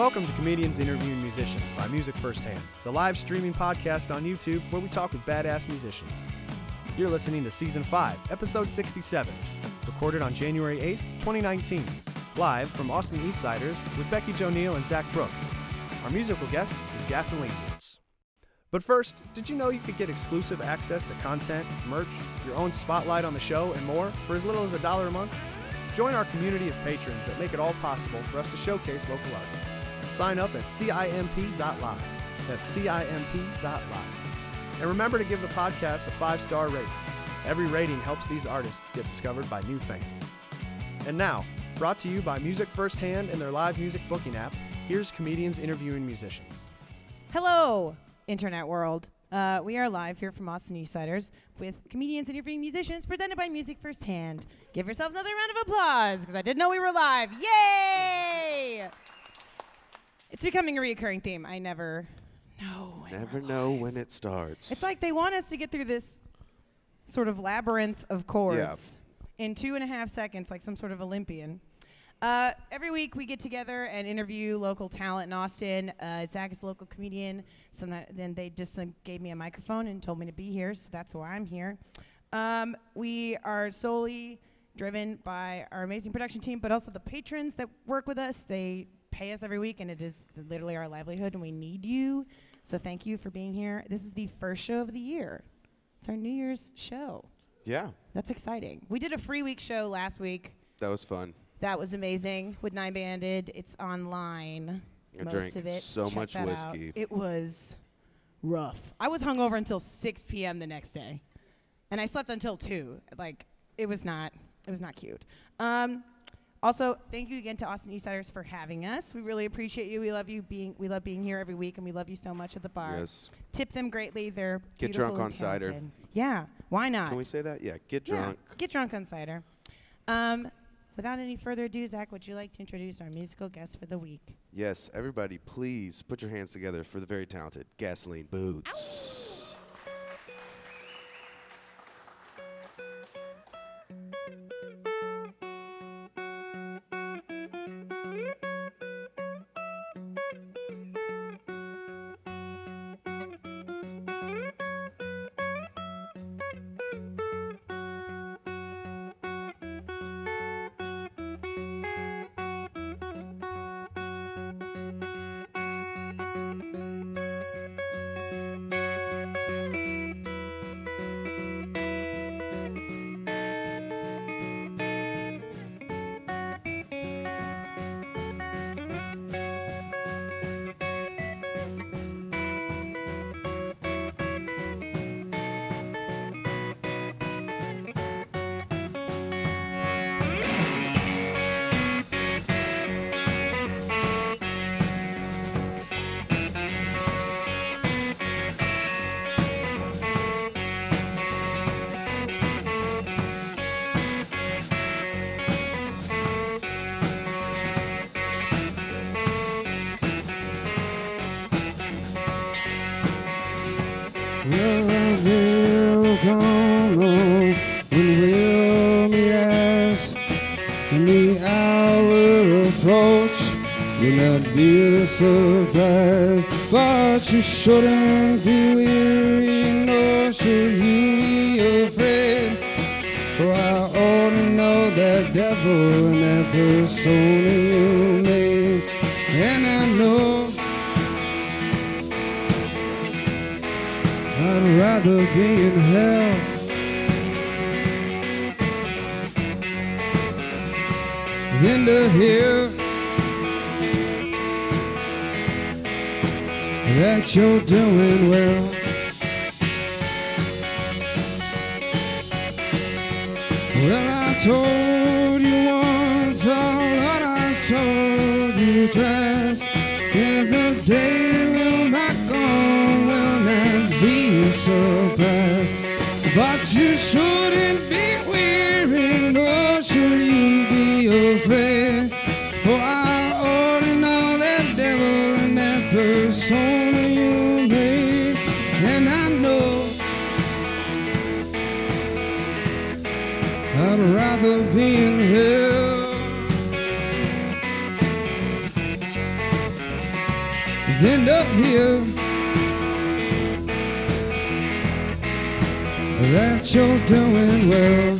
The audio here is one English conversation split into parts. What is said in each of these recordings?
Welcome to Comedians Interviewing Musicians by Music Firsthand, the live streaming podcast on YouTube where we talk with badass musicians. You're listening to Season 5, Episode 67, recorded on January 8th, 2019, live from Austin Eastciders with Becky Jo Neal and Zach Brooks. Our musical guest is Gasoline Boots. But first, did you know you could get exclusive access to content, merch, your own spotlight on the show, and more for as little as a dollar a month? Join our community of patrons that make it all possible for us to showcase local artists. Sign up at CIMP.live. That's CIMP.live. And remember to give the podcast a five star rating. Every rating helps these artists get discovered by new fans. And now, brought to you by Music Firsthand and their live music booking app, here's comedians interviewing musicians. Hello, internet world. Uh, we are live here from Austin Eastciders with comedians interviewing musicians presented by Music Firsthand. Give yourselves another round of applause because I didn't know we were live. Yay! It's becoming a reoccurring theme. I never know. when Never know live. when it starts. It's like they want us to get through this sort of labyrinth of chords in two and a half seconds, like some sort of Olympian. Uh, every week we get together and interview local talent in Austin. Uh, Zach is a local comedian. Sometimes, then they just uh, gave me a microphone and told me to be here, so that's why I'm here. Um, we are solely driven by our amazing production team, but also the patrons that work with us. They pay us every week, and it is literally our livelihood, and we need you. So thank you for being here. This is the first show of the year. It's our New Year's show. yeah, That's exciting. We did a free week show last week. that was fun. That was amazing with Nine Banded. It's online. I most drank of it. so Check much that out. whiskey. It was rough. I was hungover until 6 p.m. the next day, and I slept until two. Like it was not. It was not cute. Um, also, thank you again to Austin Eastciders for having us. We really appreciate you. We love you being. We love being here every week, and we love you so much at the bar. Yes. Tip them greatly. They're Get drunk on cider. Yeah, why not? Can we say that? Yeah. Get Yeah, drunk. Get drunk on cider. Um, without any further ado, Zach, would you like to introduce our musical guest for the week? Yes. Everybody, please put your hands together for the very talented Gasoline Boots. Well, be a surprise. But you shouldn't be weary, nor should you be afraid. For I to know that devil and that persona you. And I know I'd rather be in hell than to hear you're doing well. Well, I told you once oh all that I told you twice. And the day will not come, will not be a surprise. But you shouldn't know I'd rather be in hell than up here. That you're doing well.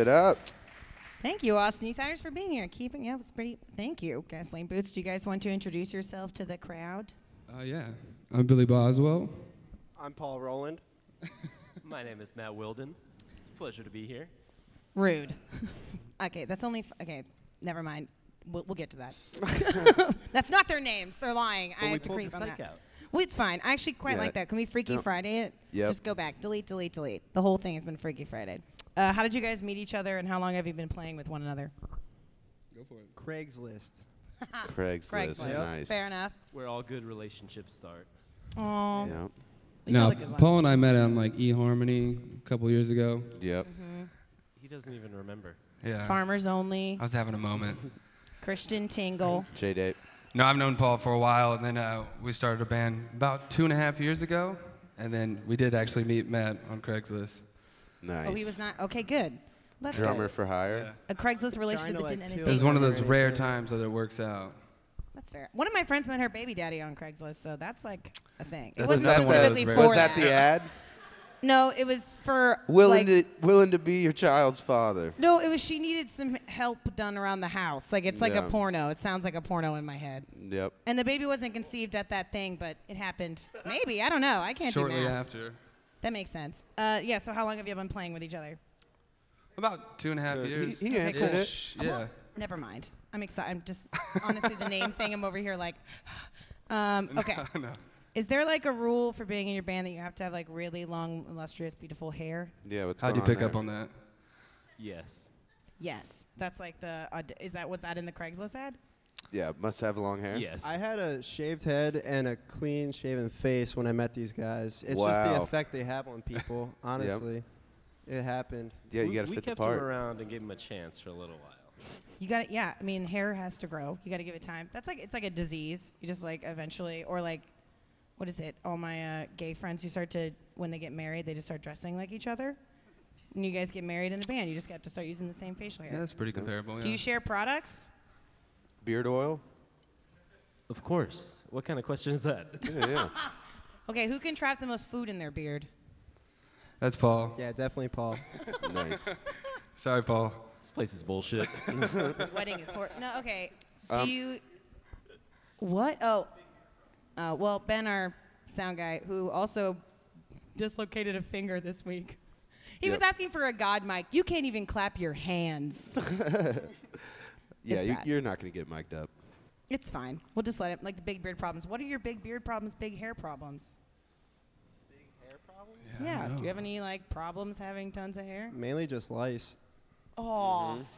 it up. Give it up. Thank you, Austin Eastciders, for being here. Keeping yeah, it was pretty. Thank you, Gasoline Boots. Do you guys want to introduce yourself to the crowd? Uh, yeah, I'm Billy Boswell. I'm Paul Rowland. My name is Matt Wilden. It's a pleasure to be here. Rude. okay, that's only. F- okay, never mind. We'll, we'll get to that. that's not their names. They're lying. But I we have to pulled creep on that. out. Well, it's fine. I actually quite Yeah. like that. Can we Freaky No. Friday it? Yep. Just go back. Delete, delete, delete. The whole thing has been Freaky Friday. Uh, how did you guys meet each other, and how long have you been playing with one another? Go for it. Craigslist. Craigslist. Craigslist. Nice. Fair enough. Where all good relationships start. Oh, Yep. No, Paul and I met on like eHarmony a couple years ago. Yep. Mm-hmm. He doesn't even remember. Yeah. Farmers only. I was having a moment. Christian Mingle. J Date. No, I've known Paul for a while, and then uh, we started a band about two and a half years ago, and then we did actually meet Matt on Craigslist. Nice. Oh, he was not. Okay, good. That's Drummer good. for hire. A Craigslist relationship that like, didn't end in kill It was one of those rare times that it works out. That's fair. One of my friends met her baby daddy on Craigslist, so that's like a thing. It wasn't that one of those specifically rare- for Was that the ad? No, it was for Willing like, to willing to be your child's father. No, it was she needed some help done around the house. Like it's like Yeah. a porno. It sounds like a porno in my head. Yep. And the baby wasn't conceived at that thing, but it happened. Maybe I don't know. I can't Shortly do math. after. That makes sense. Uh, yeah. So how long have you been playing with each other? About two and a half So years. he Okay, answered cool. it. Yeah. well, never mind. I'm excited. I'm just honestly the name thing. I'm over here like. Um, okay. no. Is there like a rule for being in your band that you have to have like really long, illustrious, beautiful hair? Yeah. What's How'd you going pick up on that? Yes. Yes. That's like the. aud- Is that was that in the Craigslist ad? Yeah. Must have long hair. Yes. I had a shaved head and a clean shaven face when I met these guys. It's just the Wow. effect they have on people, honestly. It happened. Yeah. You we, gotta we fit the kept him part. around and gave him a chance for a little while. You got to Yeah. I mean, hair has to grow. You got to give it time. That's like it's like a disease. You just like eventually, or like, what is it? All my uh, gay friends who start to when they get married, they just start dressing like each other. And you guys get married in a band, you just got to start using the same facial hair. Yeah, that's pretty comparable. Do you share products? Beard oil. Of course. What kind of question is that? Yeah, yeah. Okay, who can trap the most food in their beard? That's Paul. Yeah, definitely Paul. nice. Sorry, Paul. This place is bullshit. This wedding is hor- No, okay. Do Um, you. What? Oh. Uh, well, Ben, our sound guy, who also dislocated a finger this week, he was asking for a God mic. You can't even clap your hands. Yeah, you, you're not gonna get mic'd up. it's fine. We'll just let it. Like the big beard problems. What are your big beard problems, big hair problems? Big hair problems? Yeah. Do you have any like problems having tons of hair? Mainly just lice. Oh.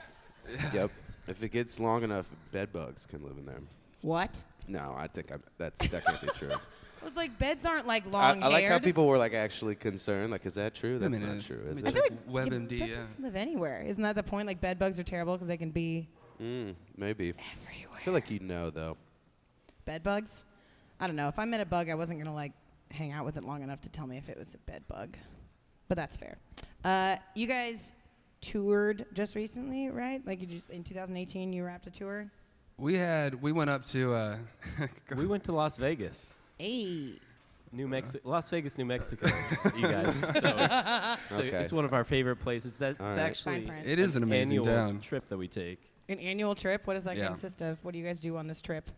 Yep. If it gets long enough, bed bugs can live in there. What? No, I think I'm, that's definitely true. I was like, beds aren't like I, long I like how people were like actually concerned. Like, is that true? I That's mean, not it's- true, I is mean, I it? feel like WebMD, bed yeah. bugs live anywhere. Isn't that the point? Like bed bugs are terrible because they can be Mm, maybe. everywhere. I feel like you know though. bed bugs. I don't know. If I met a bug, I wasn't gonna like hang out with it long enough to tell me if it was a bed bug. But that's fair. Uh, you guys toured just recently, right? Like you just in 2018, you wrapped a tour. We had we went up to uh, we went to Las Vegas. Hey. New Mexico, Las Vegas, New Mexico, you guys. So, so Okay. it's one of our favorite places. That, it's right. actually it is an amazing annual town. trip that we take. An annual trip. What does that Yeah. consist of? What do you guys do on this trip?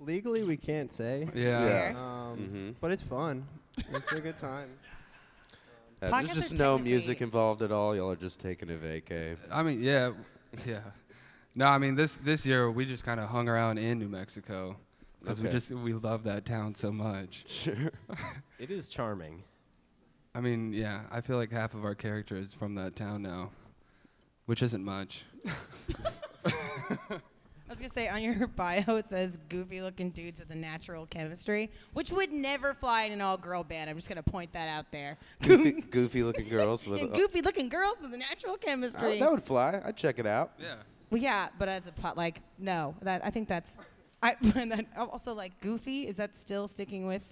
Legally, we can't say. Yeah. Yeah. Um, Mhm. But it's fun. it's a good time. Podcasts there's just are no technically- music involved at all. Y'all are just taking a vacay. I mean, yeah, yeah. No, I mean this this year we just kind of hung around in New Mexico because we Okay. just we love that town so much. Sure. It is charming. I mean, yeah, I feel like half of our character is from that town now, which isn't much. I was gonna say on your bio it says goofy-looking dudes with a natural chemistry, which would never fly in an all-girl band. I'm just gonna point that out there. Goofy, goofy looking girls with. and a- goofy-looking girls with a natural Oh, chemistry. that would fly. I'd check it out. Yeah. Well, yeah, but as a pot, like, no, that I think that's. I and then also like Goofy. Is that still sticking with?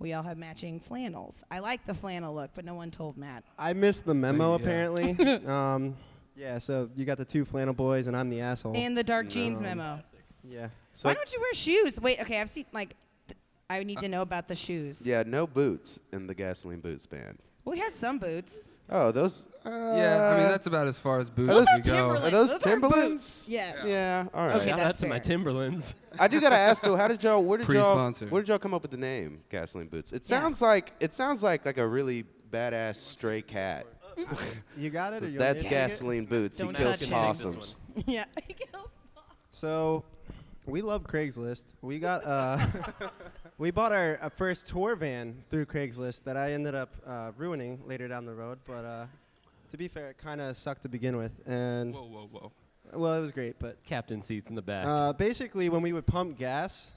We all have matching flannels. I like the flannel look, but no one told Matt. I missed the memo, Yeah. apparently. um, yeah, so you got the two flannel boys, and I'm the asshole. And the dark jeans No. memo. yeah. So Why don't you wear shoes? Wait, okay, I've seen like. Th- I need to know about the shoes. yeah, no boots in the gasoline boots band. Well, he has some boots. Oh, those. Uh, yeah, I mean that's about as far as boots those as we go. Timberland. Are those, Those are Timberlands? Yes. Yeah. All right. Okay, Shout that's out to my fair. Timberlands. I do gotta ask though, how did y'all? Where did y'all? Pre-sponsored. Where did y'all come up with the name gasoline boots? It Yeah. sounds like it sounds like like a really badass stray cat. You got it? Or you That's me it? gasoline boots. Don't he kills touch it. possums. yeah. He kills- possums. So, we love Craigslist. We got uh, we bought our uh, first tour van through Craigslist that I ended up uh, ruining later down the road. But uh, to be fair, it kind of sucked to begin with, and Whoa, whoa, whoa. well, it was great. But Captain seats in the back. uh, basically, when we would pump gas.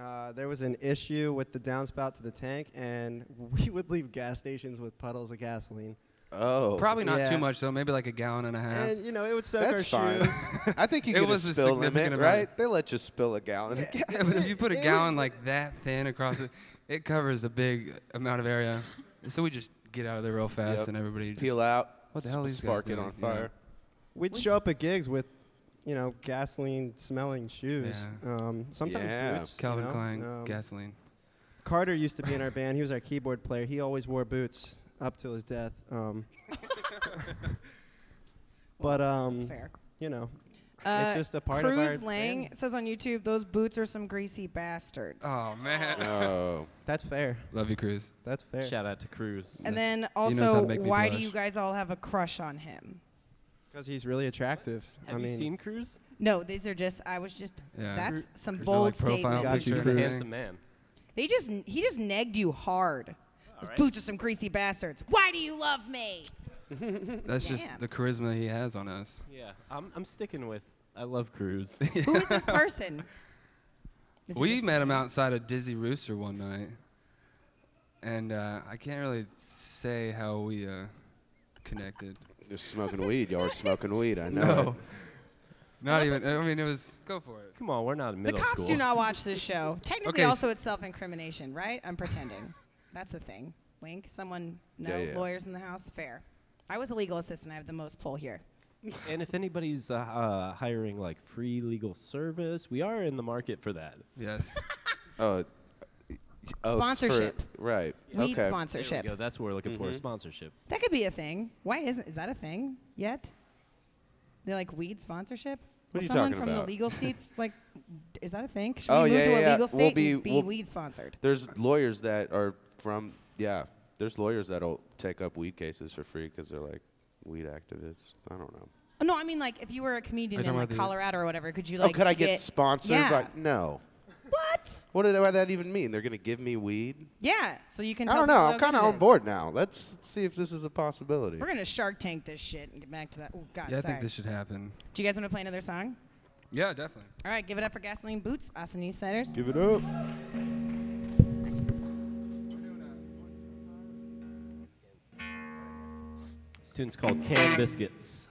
Uh, there was an issue with the downspout to the tank, and we would leave gas stations with puddles of gasoline. Oh, Probably not Yeah. too much though. Maybe like a gallon and a half. And you know, it would soak That's our fine. shoes. I think you could just spill them. It get was a a spill significant amount. right? They let you spill a gallon. of gas. yeah, but if you put a gallon like that thin across it, it covers a big amount of area. So we just get out of there real fast, Yep. and everybody just Peel out. What the hell sp- these guys Spark it doing? on Yeah. fire. We'd show up at gigs with, you know, gasoline smelling shoes. Yeah. Um, sometimes Yeah. boots. you Calvin know? Klein Um, gasoline. Carter used to be in our band. He was our keyboard player. He always wore boots up till his death. Um, but um, That's fair. you know, Uh, it's just a part Cruz of our Cruz Lang band. says on YouTube, those boots are some greasy bastards. Oh man, Oh, That's fair. love you, Cruz. That's fair. Shout out to Cruz. and That's- then knows how to also, make me why do you guys all have a crush on him? Because he's really attractive. Have I you mean, seen Cruz? No, these are just. I was just. Yeah. That's some There's no, bold like, profile statements. He's a handsome man. They just he just negged you hard. Those right. boots are some greasy bastards. Why do you love me? That's just the charisma he has on us. Yeah, I'm, I'm sticking with. I love Cruz. Who is this person? Is he We just- met him outside of Dizzy Rooster one night, and uh, I can't really say how we uh, connected. you're smoking weed. Y'all are smoking weed. I know. it. Not even. I mean, it was. Go for it. Come on, we're not in The middle cops school. do not watch this show. Technically, Okay, s- also it's self-incrimination, right? I'm pretending. That's a thing. Wink. Someone no Yeah, yeah. lawyers in the house. Fair. I was a legal assistant. I have the most pull here. And if anybody's uh, uh, hiring like free legal service, we are in the market for that. Yes. Oh, oh, it's for- Sponsorship. right. Weed okay. There sponsorship. we go. That's what we're looking for. Mhm. Sponsorship. That could be a thing. Why isn't is that a thing yet? They're like weed sponsorship. What Will are you someone talking from the legal states like? Is that a thing? Should Oh, we move yeah, to a yeah. legal We'll state be- and be we'll- weed sponsored? There's lawyers that are from yeah. There's lawyers that'll take up weed cases for free because they're like weed activists. I don't know. Oh, no, I mean like if you were a comedian in like about the- Colorado or whatever, could you oh, like? oh, could I get, get sponsored? Yeah. By, no. What? What did what that even mean? They're gonna give me weed? Yeah. So you can. I don't know. I'm kind of on board now. Let's see if this is a possibility. We're gonna Shark Tank this shit and get back to that. Oh God, yeah, I think this should happen. Do you guys want to play another song? Yeah, definitely. All right, give it up for Gasoline Boots, Austin Eastciders. Give it up. Tune's called Canned Biscuits.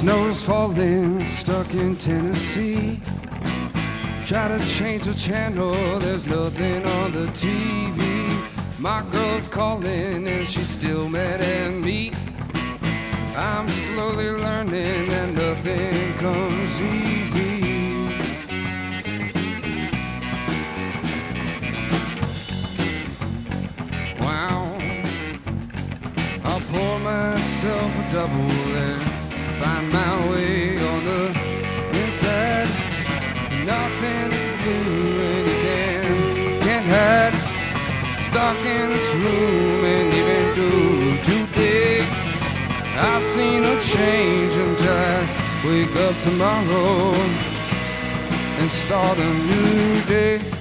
Snow's falling, stuck in Tennessee. Try to change the channel, there's nothing on the TV. My girl's calling and she's still mad at me. I'm slowly learning that nothing comes easy. Wow. I'll pour myself a double and find my way on the inside. Nothing to do and you can, can't hide. Stuck in this room and even go today. I've seen a change until I wake up tomorrow and start a new day.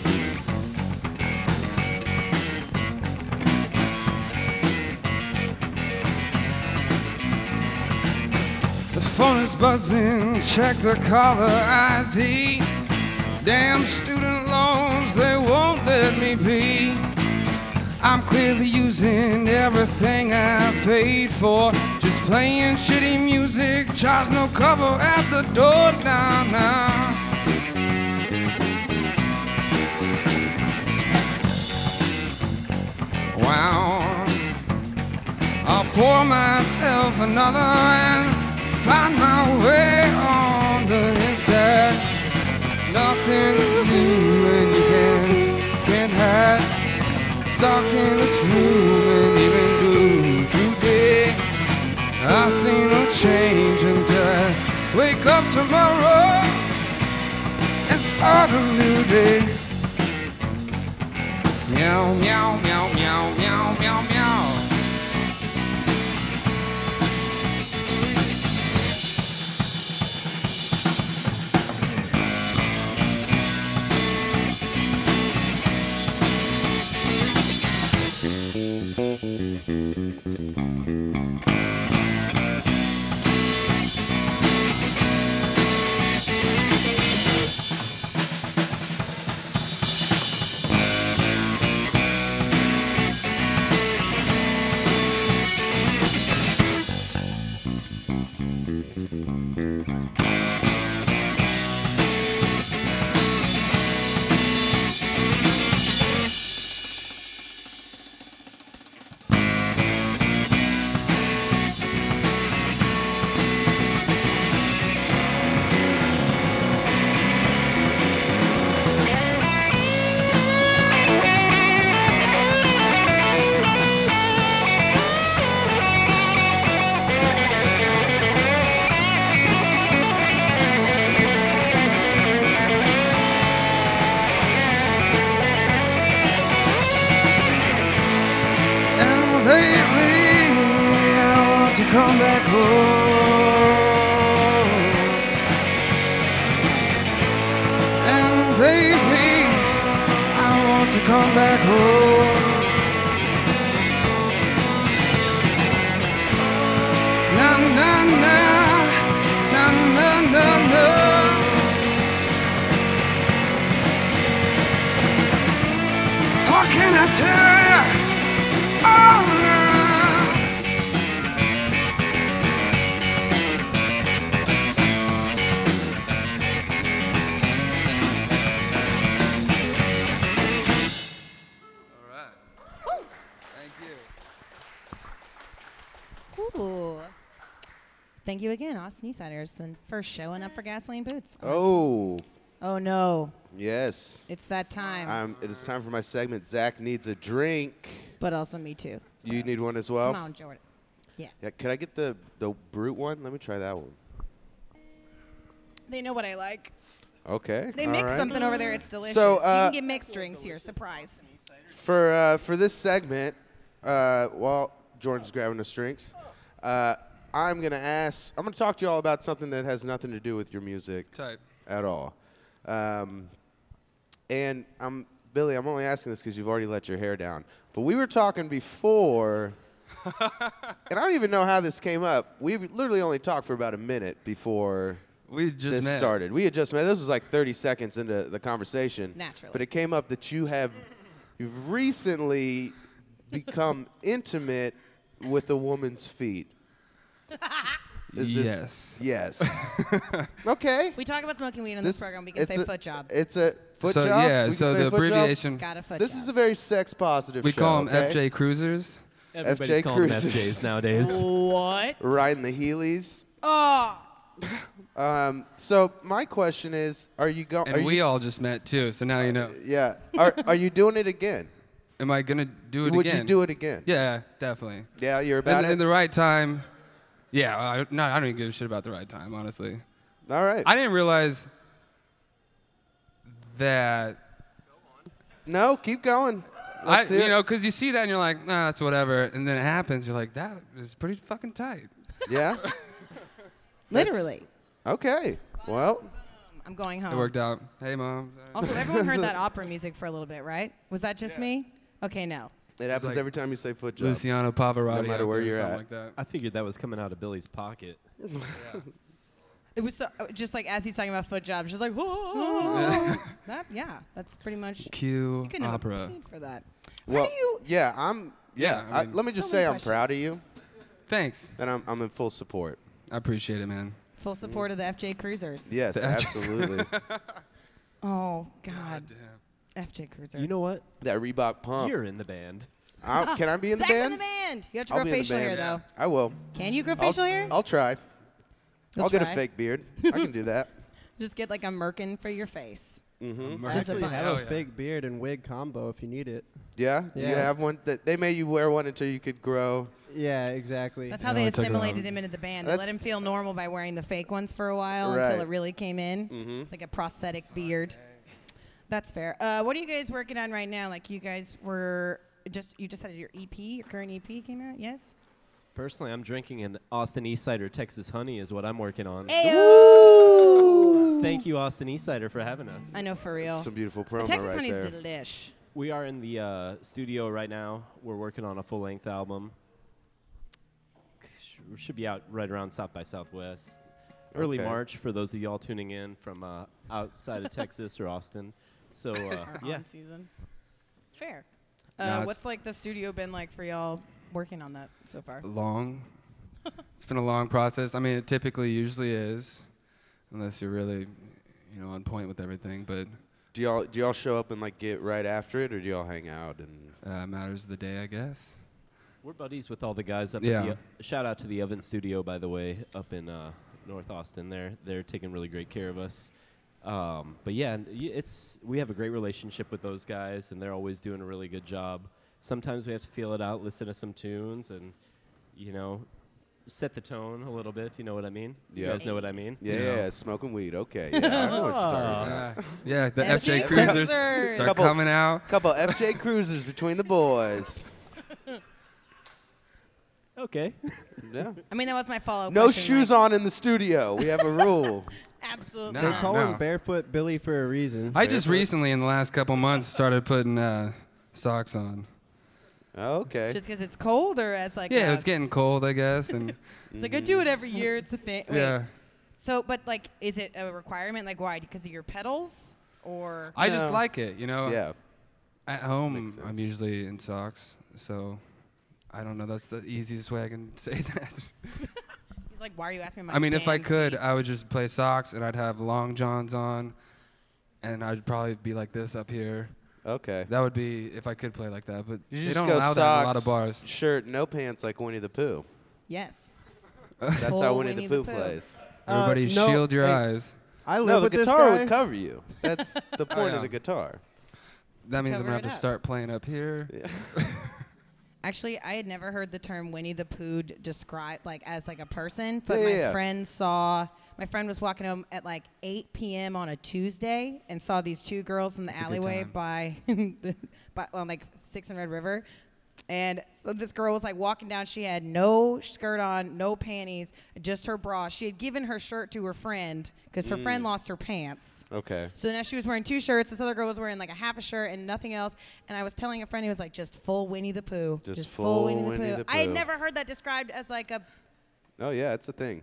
Phone is buzzing, check the caller ID. Damn student loans, they won't let me be. I'm clearly using everything I paid for. Just playing shitty music, charge no cover at the door now, now. Wow. I'll pour myself another and find my way on the inside. Nothing do and you can, can't hide. Stuck in this room and even do today. I see no change until I wake up tomorrow and start a new day. Meow, meow, meow, meow, meow, meow, meow. And baby, I want to come back home. Na na na, na na na na. Can I tell you? Oh. Thank you again, Austin Eastciders, for showing up for Gasoline Boots. Oh, Oh no, yes. it's that time. Um, it is time for my segment. Zach needs a drink. but also me too. You need one as well. Come on, Jordan. Yeah. Yeah. Can I get the the brute one? Let me try that one. They know what I like. Okay. They all mix right. something over there. It's delicious. So, you uh, can get mixed drinks here. Surprise. for uh, for this segment, uh, while Jordan's grabbing the drinks, uh, I'm gonna ask. I'm gonna talk to you all about something that has nothing to do with your music Type. at all. Um, and I'm Billy. I'm only asking this because you've already let your hair down. But we were talking before, and I don't even know how this came up. We literally only talked for about a minute before We just this met. started. We had just met. This was like 30 seconds into the conversation. Naturally. But it came up that you have you've recently become intimate with a woman's feet. Is this- Yes. Yes. okay. We talk about smoking weed in this, program. We can say a- foot job. It's a foot so job. yeah, We so the foot abbreviation Got a foot This job. is a very sex positive we show. call them okay? FJ Cruisers. Everybody's FJ calling them Cruisers. FJs nowadays. what? Riding the Heelys. Oh. Um, so my question is, are you going? And we all just met too, so now you know. Yeah. Are Are you doing it again? Am I gonna do it Would again? Would you do it again? Yeah, definitely. Yeah, you're about In, it. in the right time. Yeah, I, no, I don't even give a shit about the right time, honestly. all right. I didn't realize that no, keep going. I, Let's hear you it. know, because you see that and you're like, nah, that's whatever, and then it happens. You're like, that is pretty fucking tight. Yeah. Literally. Okay. Well, I'm going home. It worked out. Hey, mom. Sorry. Also, everyone heard that opera music for a little bit, right? Was that just me? Okay, no. It happens like every time you say foot job. Luciano Pavarotti. No matter where you're at. Like that. I figured that was coming out of Billy's pocket. It was so, uh, just like as he's talking about foot jobs, just like, whoa. that, yeah, that's pretty much. Cue You have opera. for that. Well, How do you? yeah, I'm. Yeah, Yeah, I I let me So just many say I'm proud of you, Thanks. and I'm I'm in full support. I appreciate it, man. Full support of the FJ Cruisers. Yes, The- absolutely. Oh God, FJ Cruiser. You know what? that Reebok pump. You're in the band. I'll- can I be in the Zach's band? in the band. You have to I'll grow be in the facial hair band. though. I will. Can you grow I'll, facial hair? I'll try. You'll I'll get a try. fake beard. I can do that. Just get like a merkin for your face. Mm-hmm. I Just a actually bunch. have a yeah. fake beard and wig combo if you need it. Yeah. Do you Yeah. have one? That they made you wear one until you could grow. Yeah, exactly. That's Yeah, how they I took it assimilated him into the band. They let That's- him feel normal by wearing the fake ones for a while until Right. it really came in. Mhm. It's like a prosthetic beard. That's fair. Uh, what are you guys working on right now? Like you guys were just you just had your EP, your current EP came out. Yes. Personally, I'm drinking an Austin East Cider Texas Honey is what I'm working on. Ayo! Thank you, Austin East Cider, for having us. I know for real. Some beautiful promo The promo Texas right honey's there. delish. We are in the uh, studio right now. We're working on a full length album. Sh- Should be out right around South by Southwest. Early Okay. March for those of y'all tuning in from uh, outside of Texas or Austin. So, uh, Our yeah. on season. Fair. No, Uh, it's- what's like the studio been like for y'all working on that so far? Long. it's been a long process. I mean, it typically usually is, unless you're really, you know, on point with everything. But Do y'all do y'all show up and like get right after it, or do y'all hang out and? uh, matters of the day, I guess. We're buddies with all the guys up Yeah. at the. o- shout out to the Oven Studio, by the way, up in uh, North Austin. There, they're taking really great care of us. Um, but yeah, it's we have a great relationship with those guys, and they're always doing a really good job. Sometimes we have to feel it out, listen to some tunes, and you know, set the tone a little bit. If you know what I mean. You Yeah. guys know what I mean. Yeah, Yeah. yeah, smoking weed. Okay, yeah, I know what you're talking about. Yeah, yeah. The FJ FJ Cruisers Cruisers. start Couple- coming out. Couple FJ Cruisers between the boys. Okay. Yeah. I mean, that was my follow-up. No question, shoes like, on in the studio. We have a rule. Absolutely. No. They call no. him Barefoot Billy for a reason. I just recently, in the last couple months, started putting uh, socks on. Oh, okay. Just because it's cold, or as like yeah, a- it's getting cold, I guess, and it's like I do it every year. It's a thing. Wait, yeah. So, but like, is it a requirement? Like, why? Because of your pedals, or I just No. like it, you know. yeah. At home, I'm usually in socks, so I don't know. That's the easiest way I can say that. He's like, why are you asking me? I mean, if I could, feet?" I would just play socks and I'd have long johns on, and I'd probably be like this up here. Okay. That would be if I could play like that, but You they just don't go allow socks, that in a lot of bars. shirt, no pants, like Winnie the Pooh. yes. That's how Winnie, Winnie the the Pooh Pooh. plays. Uh, Everybody, no, shield your hey, eyes. I live No, the with this guitar guy. would cover you. That's the point yeah. of the guitar. That means I'm gonna it have to up. start playing up here. Yeah. Actually, I had never heard the term Winnie the Pooh described like as like a person, but Yeah, my yeah, friend saw my friend was walking home at like 8 p.m. on a Tuesday and saw these two girls in the That's alleyway by, the, by on like Six and Red River. And so this girl was like walking down. She had no skirt on, no panties, just her bra. She had given her shirt to her friend because her Mm. friend lost her pants. Okay. So now she was wearing two shirts. This other girl was wearing like a half a shirt and nothing else. And I was telling a friend, he was like, just full Winnie the Pooh. Just full, full Winnie, the, Winnie Pooh. the I had never heard that described as like a Oh yeah, it's a thing.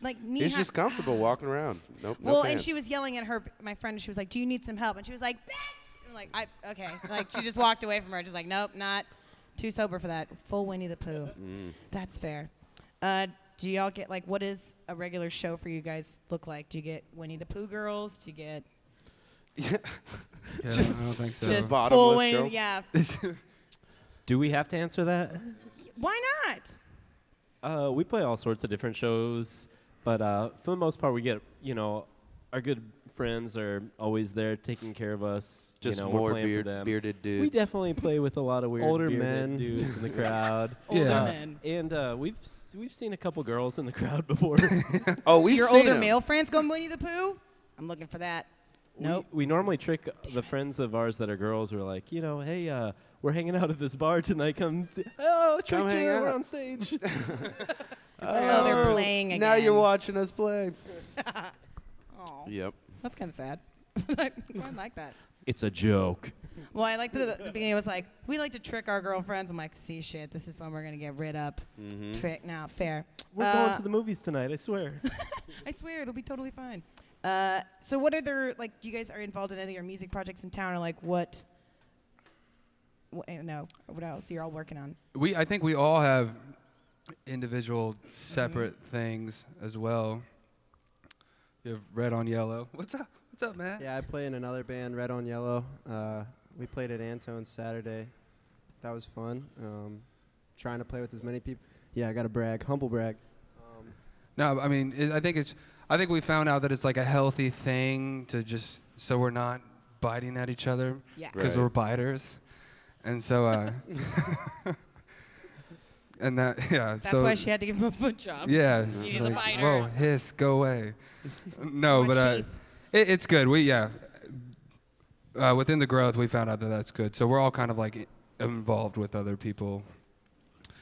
like knee He's just comfortable walking around. Nope. no well, and pants. she was yelling at her, my friend. and She was like, "Do you need some help?" And she was like, "Bitch!" And like, I okay. Like she just walked away from her, just like, "Nope, not too sober for that." Full Winnie the Pooh. Mm. That's fair. Uh, do y'all get like what does a regular show for you guys look like? Do you get Winnie the Pooh girls? Do you get Yeah. Yeah, Just- I don't think so. just bottomless full Winnie? girls? Yeah. Do we have to answer that? Why not? Uh, we play all sorts of different shows, but uh, for the most part, we get you know our good friends are always there taking care of us. Just you know, more beard, them. bearded dudes. We definitely play with a lot of weird Older men. dudes in the crowd. Older Yeah. men. And uh, we've s- we've seen a couple girls in the crowd before. Oh, we've Your seen older 'em. male friends going Winnie the Pooh? I'm looking for that. Nope. We, we normally trick the friends of ours that are girls. We're like, you know, hey, uh, we're hanging out at this bar tonight. Come, see. oh, trick Come you, we're on stage. Oh, they're playing again. Now you're watching us play. Aw, Yep. That's kind of sad. I like that. it's a joke. Well, I like the, the beginning. It was like we like to trick our girlfriends. I'm like, see, shit, this is when we're gonna get rid up. Mm-hmm. Trick now, fair. We're Uh, going to the movies tonight. I swear. I swear it'll be totally fine. Uh, so what are other like do you guys are involved in any of your music projects in town or like what? what no, what else you're all working on? we I think we all have individual separate things as well. You have red on yellow. What's up? What's up, man? Yeah, I play in another band, Red on Yellow. Uh, we played at Antone's Saturday. That was fun. Um, trying to play with as many people. Yeah, I got to brag, humble brag. Um, No, I mean it, I think it's I think we found out that it's like a healthy thing to just so we're not biting at each other Yeah. because Right. we're biters, and so uh, and that yeah. That's so why she had to give him a foot job. Yeah. She's it's a like, biter. Whoa, hiss, go away. no, but uh, it, it's good. We yeah. Uh, within the growth, we found out that that's good. So we're all kind of like involved with other people.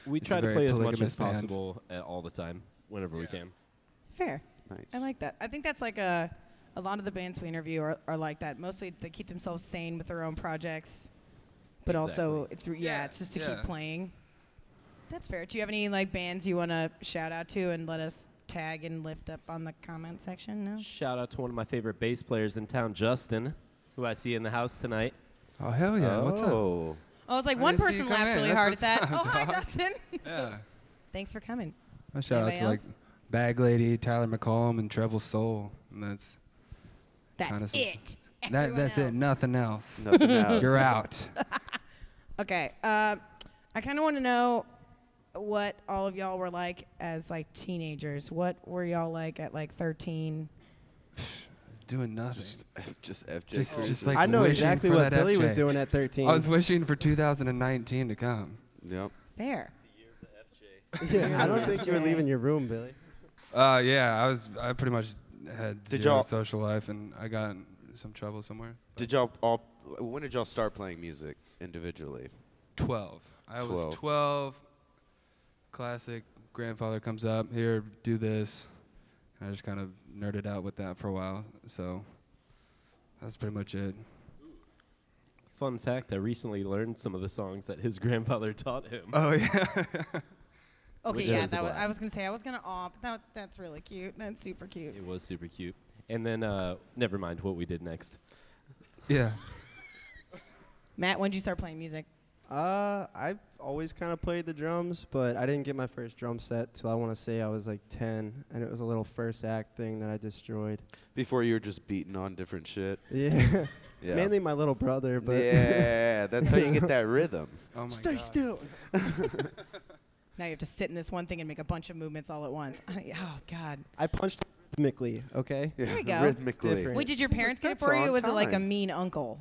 We It's try to play as much as band. possible at all the time, whenever we can. Fair. Nice. I like that. I think that's like a a lot of the bands we interview are, are like that. Mostly they keep themselves sane with their own projects, but also it's re- yeah, Yeah, it's just to yeah. keep playing. That's fair. Do you have any like bands you want to shout out to and let us tag and lift up on the comment section? No. Shout out to one of my favorite bass players in town, Justin, who I see in the house tonight. Oh hell yeah! What's up? Oh. I was like I one didn't see you person come laughed in. really That's hard at that. what's Oh hi dog. Justin. Yeah. Thanks for coming. A shout out Anybody to like else? Bag Lady, Tyler McCollum, and Treble Soul. And that's That's Kinda some- it. that. Everyone That's it. Nothing else. Nothing else. You're out. Okay. Uh, I kind of want to know what all of y'all were like as like teenagers. What were y'all like at like 13? Doing nothing. Just, just FJ. Just- cruising. just like I know exactly what that Billy was doing at 13. I was wishing for 2019 to come. Yep. There. yeah, I don't think you were leaving your room, Billy. Uh, yeah, I was. I pretty much had Did zero social life, and I got in some trouble somewhere. Did y'all all? When did y'all start playing music individually? 12. I 12. was 12. Classic. Grandfather comes up here, do this. And I just kind of nerded out with that for a while. So that's pretty much it. Fun fact: I recently learned some of the songs that his grandfather taught him. Oh yeah. Okay, Which yeah, is a that was, I was gonna say I was gonna aw, but that, that's really cute. That's super cute. It was super cute. And then, uh, never mind what we did next. yeah. Matt, when did you start playing music? Uh, I've always kind of played the drums, but I didn't get my first drum set till I want to say I was like 10, and it was a little first act thing that I destroyed. Before you were just beating on different shit. Yeah, Yeah. mainly my little brother, but yeah, that's how you get that rhythm. Oh my stay God. still. Now you have to sit in this one thing and make a bunch of movements all at once. I- oh God. I punched rhythmically. Okay. Yeah, There you go. Rhythmically. Different. Wait, did your parents get it for you, on or was it like a mean uncle?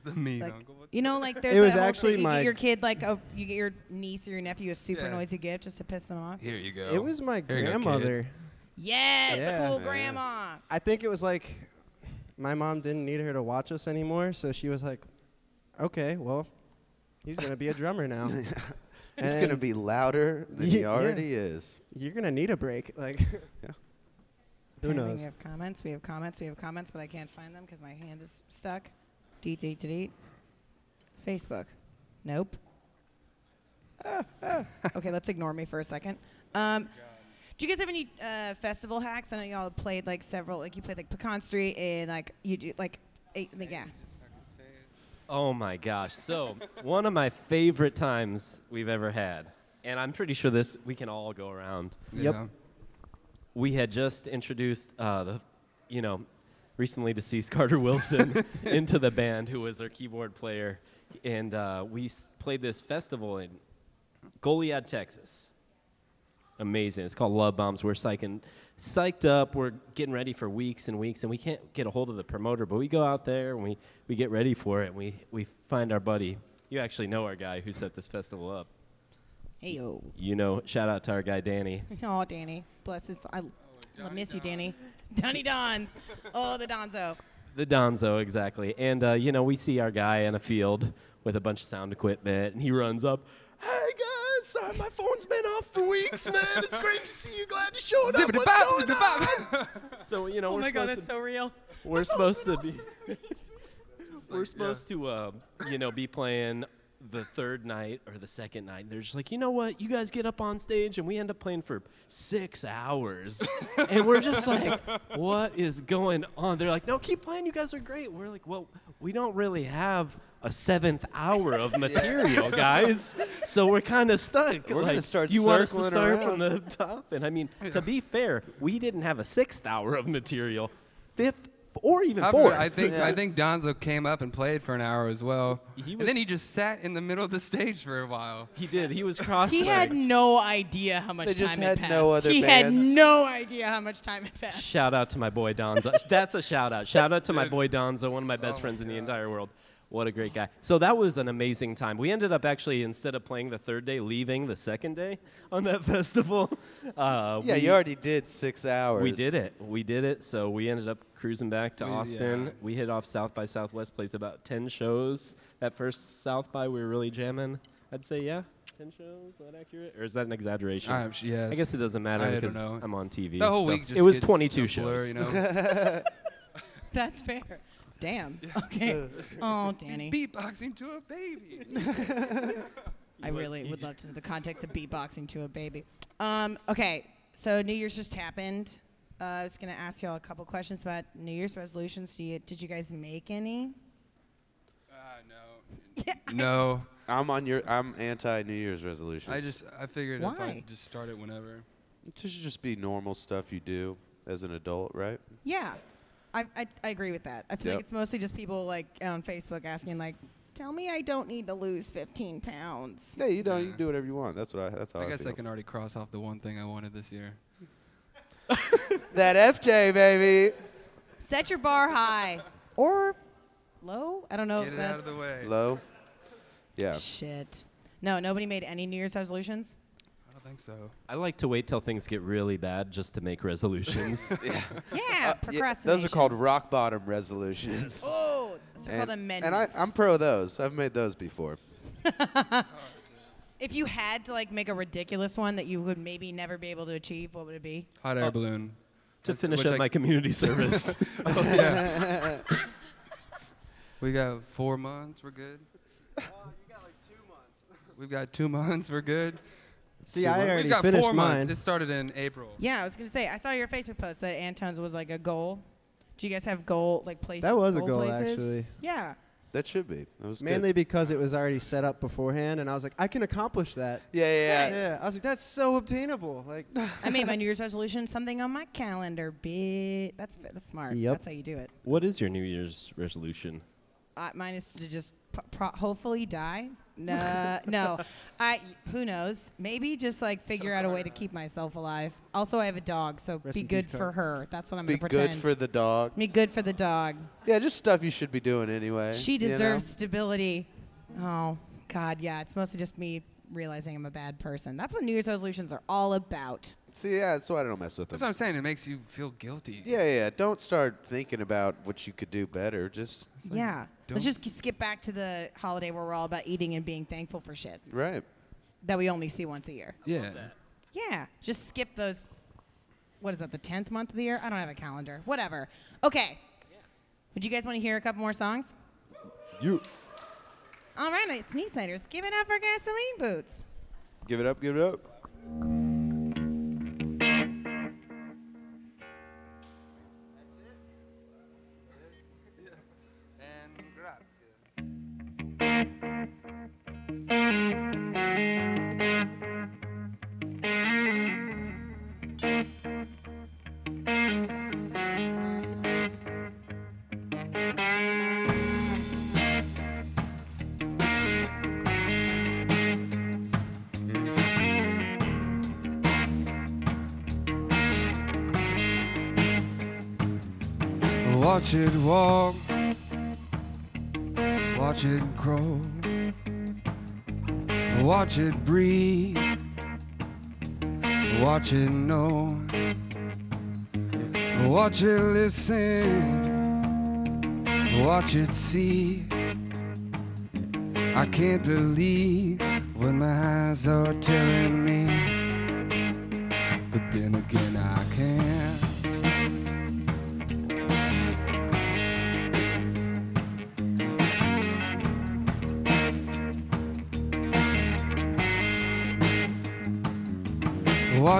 The mean Like, uncle. You know, like there's It was actually thing, you my- get your kid like a you get your niece or your nephew a super Yeah. noisy gift just to piss them off. Here you go. It was my Here you go, grandmother. Yes, Yeah. cool Yeah. grandma. I think it was like my mom didn't need her to watch us anymore, so she was like, "Okay, well, he's gonna be a drummer now. It's gonna be louder than Ye- he yeah. already is. You're gonna need a break." Like, Yeah. who knows? We have comments. We have comments. We have comments, but I can't find them because my hand is stuck. Deet deet deet. Facebook. Nope. Ah, ah. okay, let's ignore me for a second. Um, do you guys have any uh, festival hacks? I know y'all played like several. Like you played like Pecan Street and like you do like, eight, like yeah. Oh my gosh. So, one of my favorite times we've ever had, and I'm pretty sure this we can all go around. Yep. Yeah. We had just introduced uh, the, you know, recently deceased Carter Wilson into the band, who was our keyboard player, and uh, we s- played this festival in Goliad, Texas. Amazing. It's called Love Bombs. We're psyching, psyched up. We're getting ready for weeks and weeks, and we can't get a hold of the promoter. But we go out there and we, we get ready for it. And we we find our buddy. You actually know our guy who set this festival up. Hey yo. You know, shout out to our guy Danny. Oh, Danny. Bless his. I, I miss you, Danny. Donny Dons. Oh, the Donzo. The Donzo, exactly. And, uh, you know, we see our guy in a field with a bunch of sound equipment, and he runs up. Hey, guys, sorry, my phone's been off for weeks, man. It's great to see you. Glad you showed up. What's Zippity-bop, going zippity-bop. on? So, you know, Oh we're my God, supposed that's to, so real. we're supposed to be we're supposed to uh, you know be playing the third night or the second night and they're just like you know what? You guys get up on stage and we end up playing for six hours. And we're just like what is going on? They're like no keep playing. You guys are great. We're like well we don't really have a seventh hour of material guys. So we're kind of stuck. We're like gonna start you want us to start from around. the top? And i mean to be fair we didn't have a sixth hour of material. Fifth or even I, fourth I think Yeah. I think Donzo came up and played for an hour as well, He and was- then he just sat in the middle of the stage for a while. He did. He was cross. He had no idea how much They just time had had passed. no other he had no idea how much time had passed. Shout out to my boy Donzo. That's a shout out. Shout out to my boy Donzo, one of my best Oh my friends in the entire world. What a great guy. So that was an amazing time. We ended up actually, instead of playing the third day, leaving the second day on that festival. Uh, Yeah, we, you already did six hours. We did it. We did it. So we ended up cruising back to We- Austin. yeah. We hit off South by Southwest, plays about 10 shows. That first South by, we were really jamming. I'd say, yeah, 10 shows. Is that accurate? Or is that an exaggeration? I'm yes. I guess it doesn't matter I because. I'm on TV. the whole so week just it was gets 22 a shows. blur, you know. That's fair. Damn. Okay. Oh, He's Danny. beatboxing to a baby. I really would love to know the context of beatboxing to a baby. Um, okay, so New Year's just happened. Uh, I was gonna ask y'all a couple questions about New Year's resolutions. Do you, did you guys make any? Uh, no. no. I'm on your. I'm anti New Year's resolutions. I just I figured if Why? I just start it whenever. it should just be normal stuff you do as an adult, right? Yeah, I, I, I agree with that. I feel Yep. like it's mostly just people like on Facebook asking like, "Tell me I don't need to lose 15 pounds." Yeah, you don't. You do whatever you want. That's what I. That's how I, I guess feel. I can already cross off the one thing I wanted this year. That FJ baby. Set your bar high or low. I don't know. Get if it out of that's the way. Low. Yeah. Shit. No, nobody made any New Year's resolutions. I think so. I like to wait till things get really bad just to make resolutions. yeah. Yeah, Uh, yeah, procrastination. those are called rock bottom resolutions. Oh, those are called amendments. and I, I'm pro those. I've made those before. if you had to like make a ridiculous one that you would maybe never be able to achieve, what would it be? Hot air balloon. to That's- finish up I- my community service. Oh, yeah. we got four months. We're good. We've got two months. We're good. See, I already We've got finished four mine. months. It started in April. Yeah, I was gonna say I saw your Facebook post that Anton's was like a goal. Do you guys have goal like places? That was a goal goal, places? actually. Yeah. That should be. That was Mainly good. because it was already set up beforehand, and I was like, I can accomplish that. Yeah, yeah, yeah. Yeah, I was like, that's so obtainable. Like, I made my New Year's resolution something on my calendar. Bit that's that's smart. Yep. That's how you do it. What is your New Year's resolution? Uh, mine is to just p- pro- hopefully die. No, no. I who knows? Maybe just like figure out a way to keep myself alive. Also, I have a dog, so Rest be in good peace, for Carl. her. That's what I'm Be gonna pretend. good for the dog. be good for the dog. Yeah, just stuff you should be doing anyway. She you know? deserves stability. Oh God, yeah. It's mostly just me realizing I'm a bad person. That's what New Year's resolutions are all about. See, yeah, that's why I don't mess with That's them. what I'm saying. It makes you feel guilty. Yeah, yeah. yeah. Don't start thinking about what you could do better. Just yeah. Let's just k- skip back to the holiday where we're all about eating and being thankful for shit right. that we only see once a year. Yeah. Yeah, just skip those. What is that? The tenth month of the year? I don't have a calendar. Whatever. Okay. Would you guys want to hear a couple more songs? You All right, night Sneesiders, give it up for gasoline boots. give it up. Give it up. Watch it walk, watch it grow, watch it breathe, watch it know, watch it listen, watch it see. I can't believe what my eyes are telling me,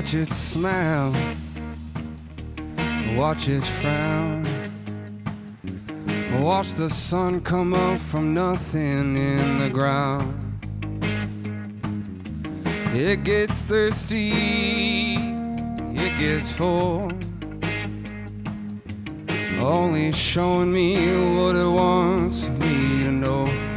Watch it smile, watch it frown. Watch the sun come up from nothing in the ground. It gets thirsty, it gets full. Only showing me what it wants me to know.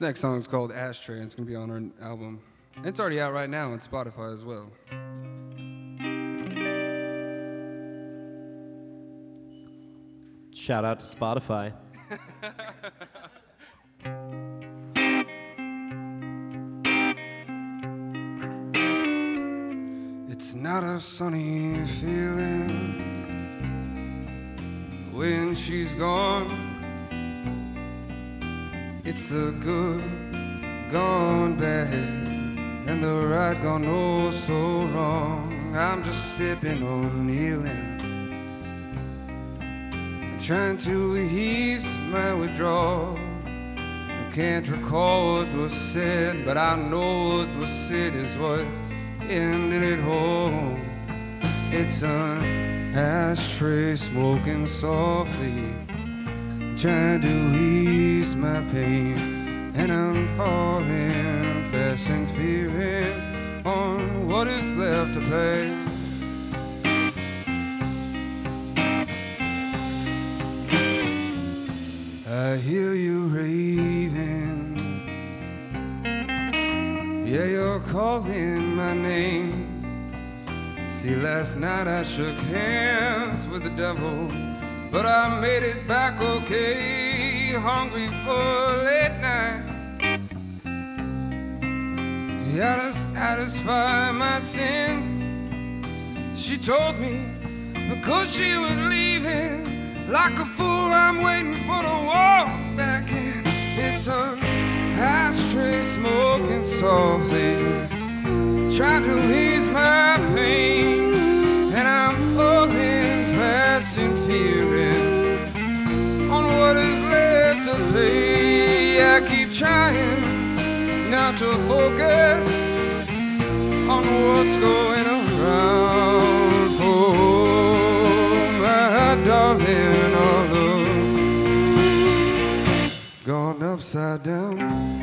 This next song is called Ashtray, and it's gonna be on our album. And it's already out right now on Spotify as well. Shout out to Spotify. It's not a sunny feeling when she's gone. It's the good gone bad and the right gone oh so wrong. I'm just sipping on kneeling, trying to ease my withdrawal. I can't recall what was said, but I know what was said is what ended it all. It's an ashtray smoking softly, trying to ease my pain, and I'm falling fast and fearing on what is left to pay. I hear you raving. Yeah, you're calling my name. See, last night I shook hands with the devil, but I made it back okay. Hungry for late night. Yeah, to satisfy my sin. She told me because she was leaving. Like a fool, I'm waiting for the walk back in. It's an ashtray smoking softly, trying to ease my pain, trying to focus on what's going around for my darling. All gone upside down.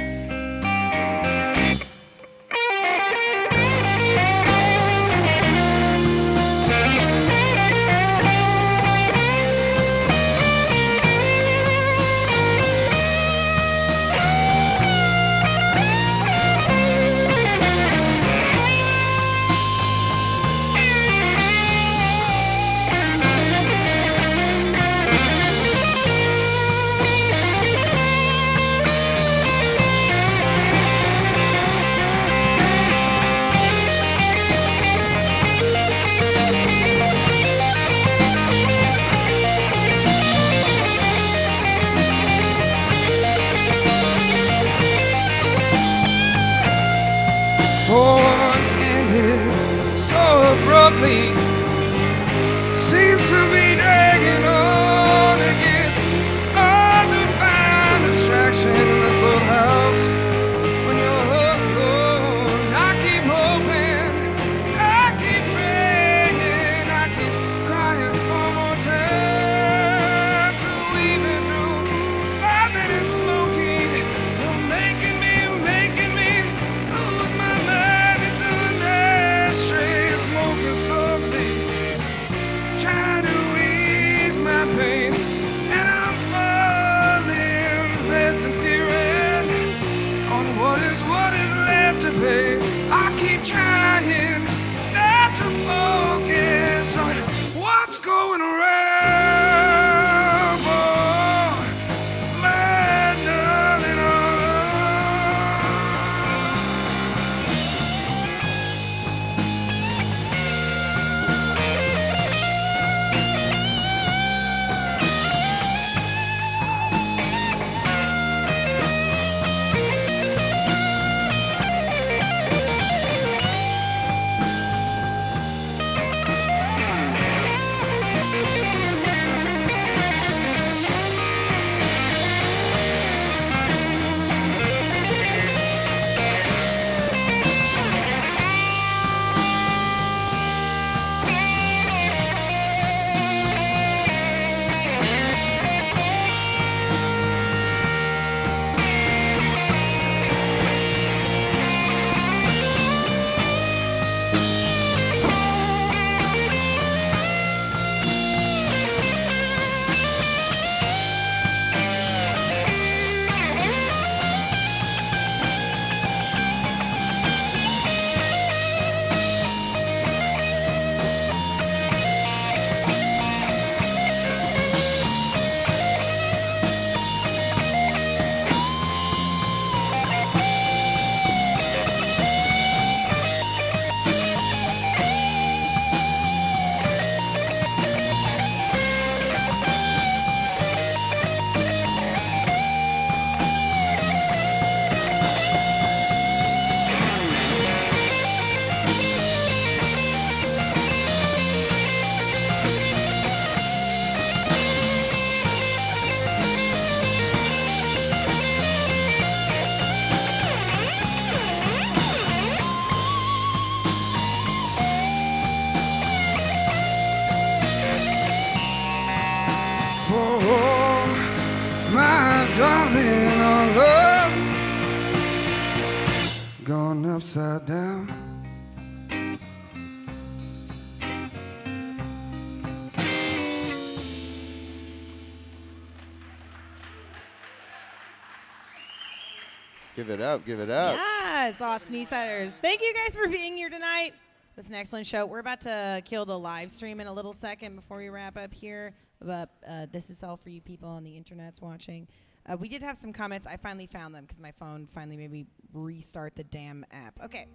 It up. Give it up. Yes, Austin Eastciders. Thank you guys for being here tonight. It was an excellent show. We're about to kill the live stream in a little second before we wrap up here. But uh, this is all for you people on the internet's watching. Uh, we did have some comments. I finally found them because my phone finally made me restart the damn app. Okay.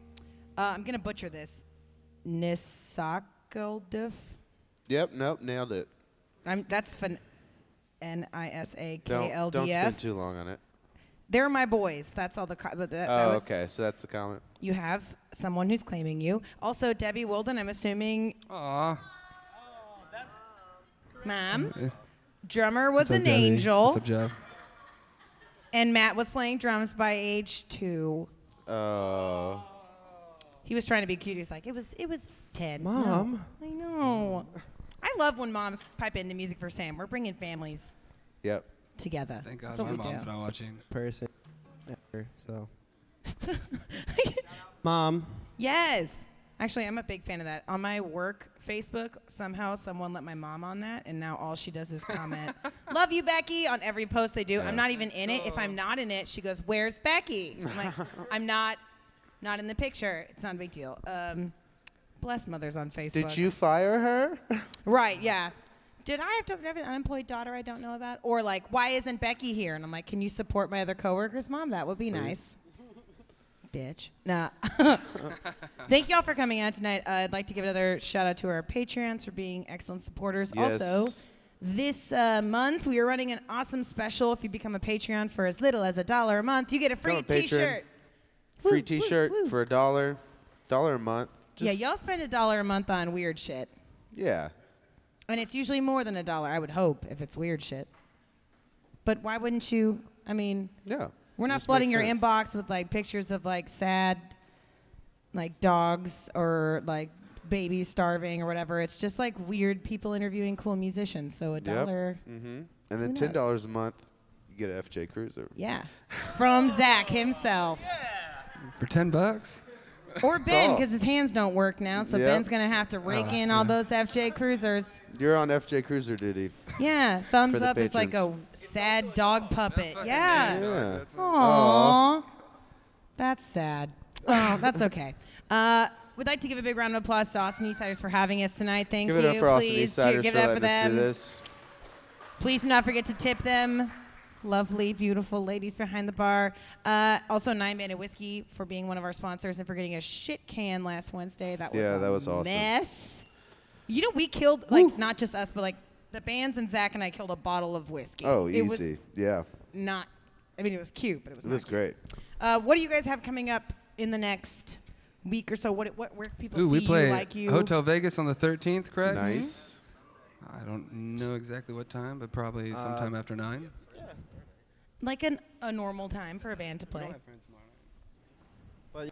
Uh, I'm going to butcher this. Nisakaldif. Yep. Nope. Nailed it. I'm, that's fin- N I S A K Don't, L don't spend too long on it. They're my boys. That's all the. Co- but that, that Oh, was, okay. So that's the comment. You have someone who's claiming you. Also, Debbie Wilden, I'm assuming, Aw. Mom. drummer was What's up, an Debbie? angel, What's up, Jeff? and Matt was playing drums by age two. Oh. He was trying to be cute. He's like, it was, it was ten. No, Mom. I know. I love when moms pipe into music for Sam. We're bringing families Yep. Together. Thank God That's my we do. mom's not watching. person ever. So, mom, Yes. Actually, I'm a big fan of that. On my work Facebook, somehow someone let my mom on that, and now all she does is comment, "Love you, Becky," on every post they do. I'm not even in it. If I'm not in it, she goes, "Where's Becky?" I'm like, "I'm not, not in the picture. It's not a big deal." Um, bless mothers on Facebook. Did you fire her? Right? Yeah. Did I have to have an unemployed daughter I don't know about? Or like, why isn't Becky here? And I'm like, can you support my other coworkers, mom? That would be nice. Bitch. Nah. Thank y'all for coming out tonight. Uh, I'd like to give another shout out to our Patreons for being excellent supporters. Also, this uh, month we are running an awesome special. If you become a Patreon for as little as a dollar a month, you get a free a. T-shirt. Free Woo, woo, T-shirt woo. for a dollar, dollar a month. yeah, y'all spend a dollar a month on weird shit. Yeah. And it's usually more than a dollar, I would hope, if it's weird shit. But why wouldn't you? I mean, Yeah. we're not flooding your sense. inbox with like pictures of like sad, like dogs or like babies starving or whatever. It's just like weird people interviewing cool musicians. So a dollar, Mm-hmm. And then ten dollars a month, you get a FJ Cruiser. yeah, from Zach himself For 10 bucks? Or Ben because his hands don't work now. So Yep. Ben's gonna have to rake in all those FJ Cruisers. You're on FJ Cruiser duty. Yeah, thumbs For the up is like a sad dog puppet. Yeah. Yeah. Aww. That's sad. Oh, that's okay. Uh, we'd like to give a big round of applause to Austin Eastciders for having us tonight. Thank Give you. it up for Austin Please Eastciders do- give for it up for letting us do them. this. Please do not forget to tip them. Lovely, beautiful ladies behind the bar. Uh, also, Nine Banded Whiskey for being one of our sponsors and for getting a shit can last Wednesday. That was Yeah, a that was awesome. mess. You know, we killed like not just us, but like the bands and Zach and I killed a bottle of whiskey. Oh, it was easy. yeah. not. I mean, it was cute, but it was. It not was cute. great. Uh, what do you guys have coming up in the next week or so? What, what where can people Ooh, see we play you, like you? Hotel Vegas on the 13th, correct? Nice. I don't know exactly what time, but probably sometime after 9. Like an, a normal time for a band to play. But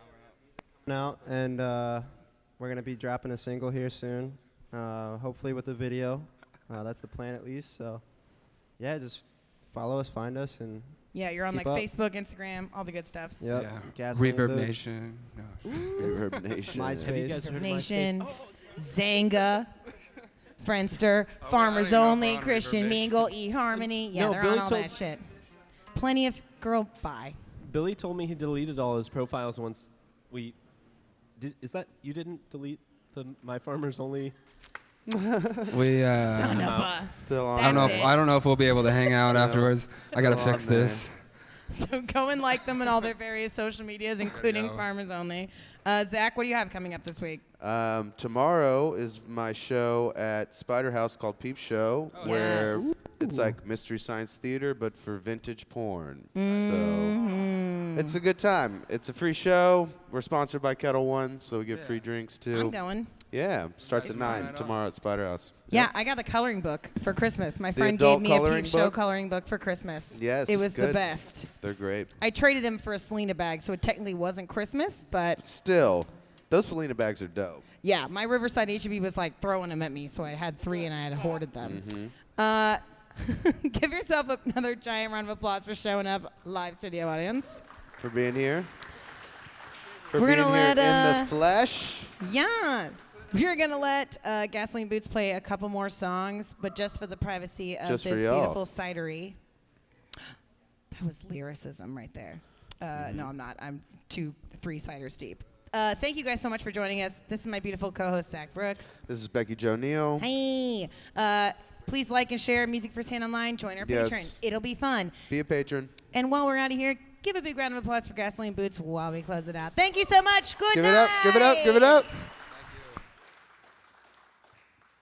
out and uh, we're gonna be dropping a single here soon. Uh, hopefully with a video. Uh, that's the plan at least. So, yeah, just follow us, find us, and Yeah, you're on Keep like up. Facebook, Instagram, all the good stuffs. yep. Yeah. Gasoline Reverb Nation. No. Reverb Nation. MySpace. Have you guys heard of Nation, MySpace? Xanga, Friendster, Farmers I didn't know Only, Christian Reverb Mingle, eHarmony. Yeah, No, they're Billy on all told- that shit. Plenty of girl. Bye. Billy told me he deleted all his profiles once we. Did, is that you didn't delete the My Farmers Only? We, uh, Son of out. a. Still on. I don't know if I don't know if we'll be able to hang out afterwards. I gotta fix on there. this. So go and like them on all their various social medias, including know. Farmers Only. Uh, Zach, what do you have coming up this week? Um, tomorrow is my show at Spider House called Peep Show, where Yes. it's like Mystery Science Theater, but for vintage porn. Mm-hmm. So it's a good time. It's a free show. We're sponsored by Ketel One, so we get free drinks too. I'm going. Yeah, starts at nine right on. tomorrow at Spider House. Yeah, Yep. I got a coloring book for Christmas. My friend gave me a peep show coloring book for Christmas. Yes, It was the best. they're great. I traded him for a Selena bag, so it technically wasn't Christmas, but Still, those Selena bags are dope. yeah, my Riverside HEB was like throwing them at me, so I had three and I had hoarded them. Uh, give yourself another giant round of applause for showing up, live studio audience. For being here. For We're being gonna here let, in uh, the flesh. Yeah. We're going to let uh, Gasoline Boots play a couple more songs, but just for the privacy of Just this beautiful cidery. That was lyricism right there. Uh, Mm-hmm. No, I'm not. I'm two, three ciders deep. Uh, thank you guys so much for joining us. This is my beautiful co-host Zach Brooks. This is Becky Jo Neal. Hey, uh, please like and share Music Firsthand Online. Join our Yes. Patreon. It'll be fun. Be a patron. And while we're out of here, give a big round of applause for Gasoline Boots while we close it out. Thank you so much. Good Give night. Give it up, give it up, give it up.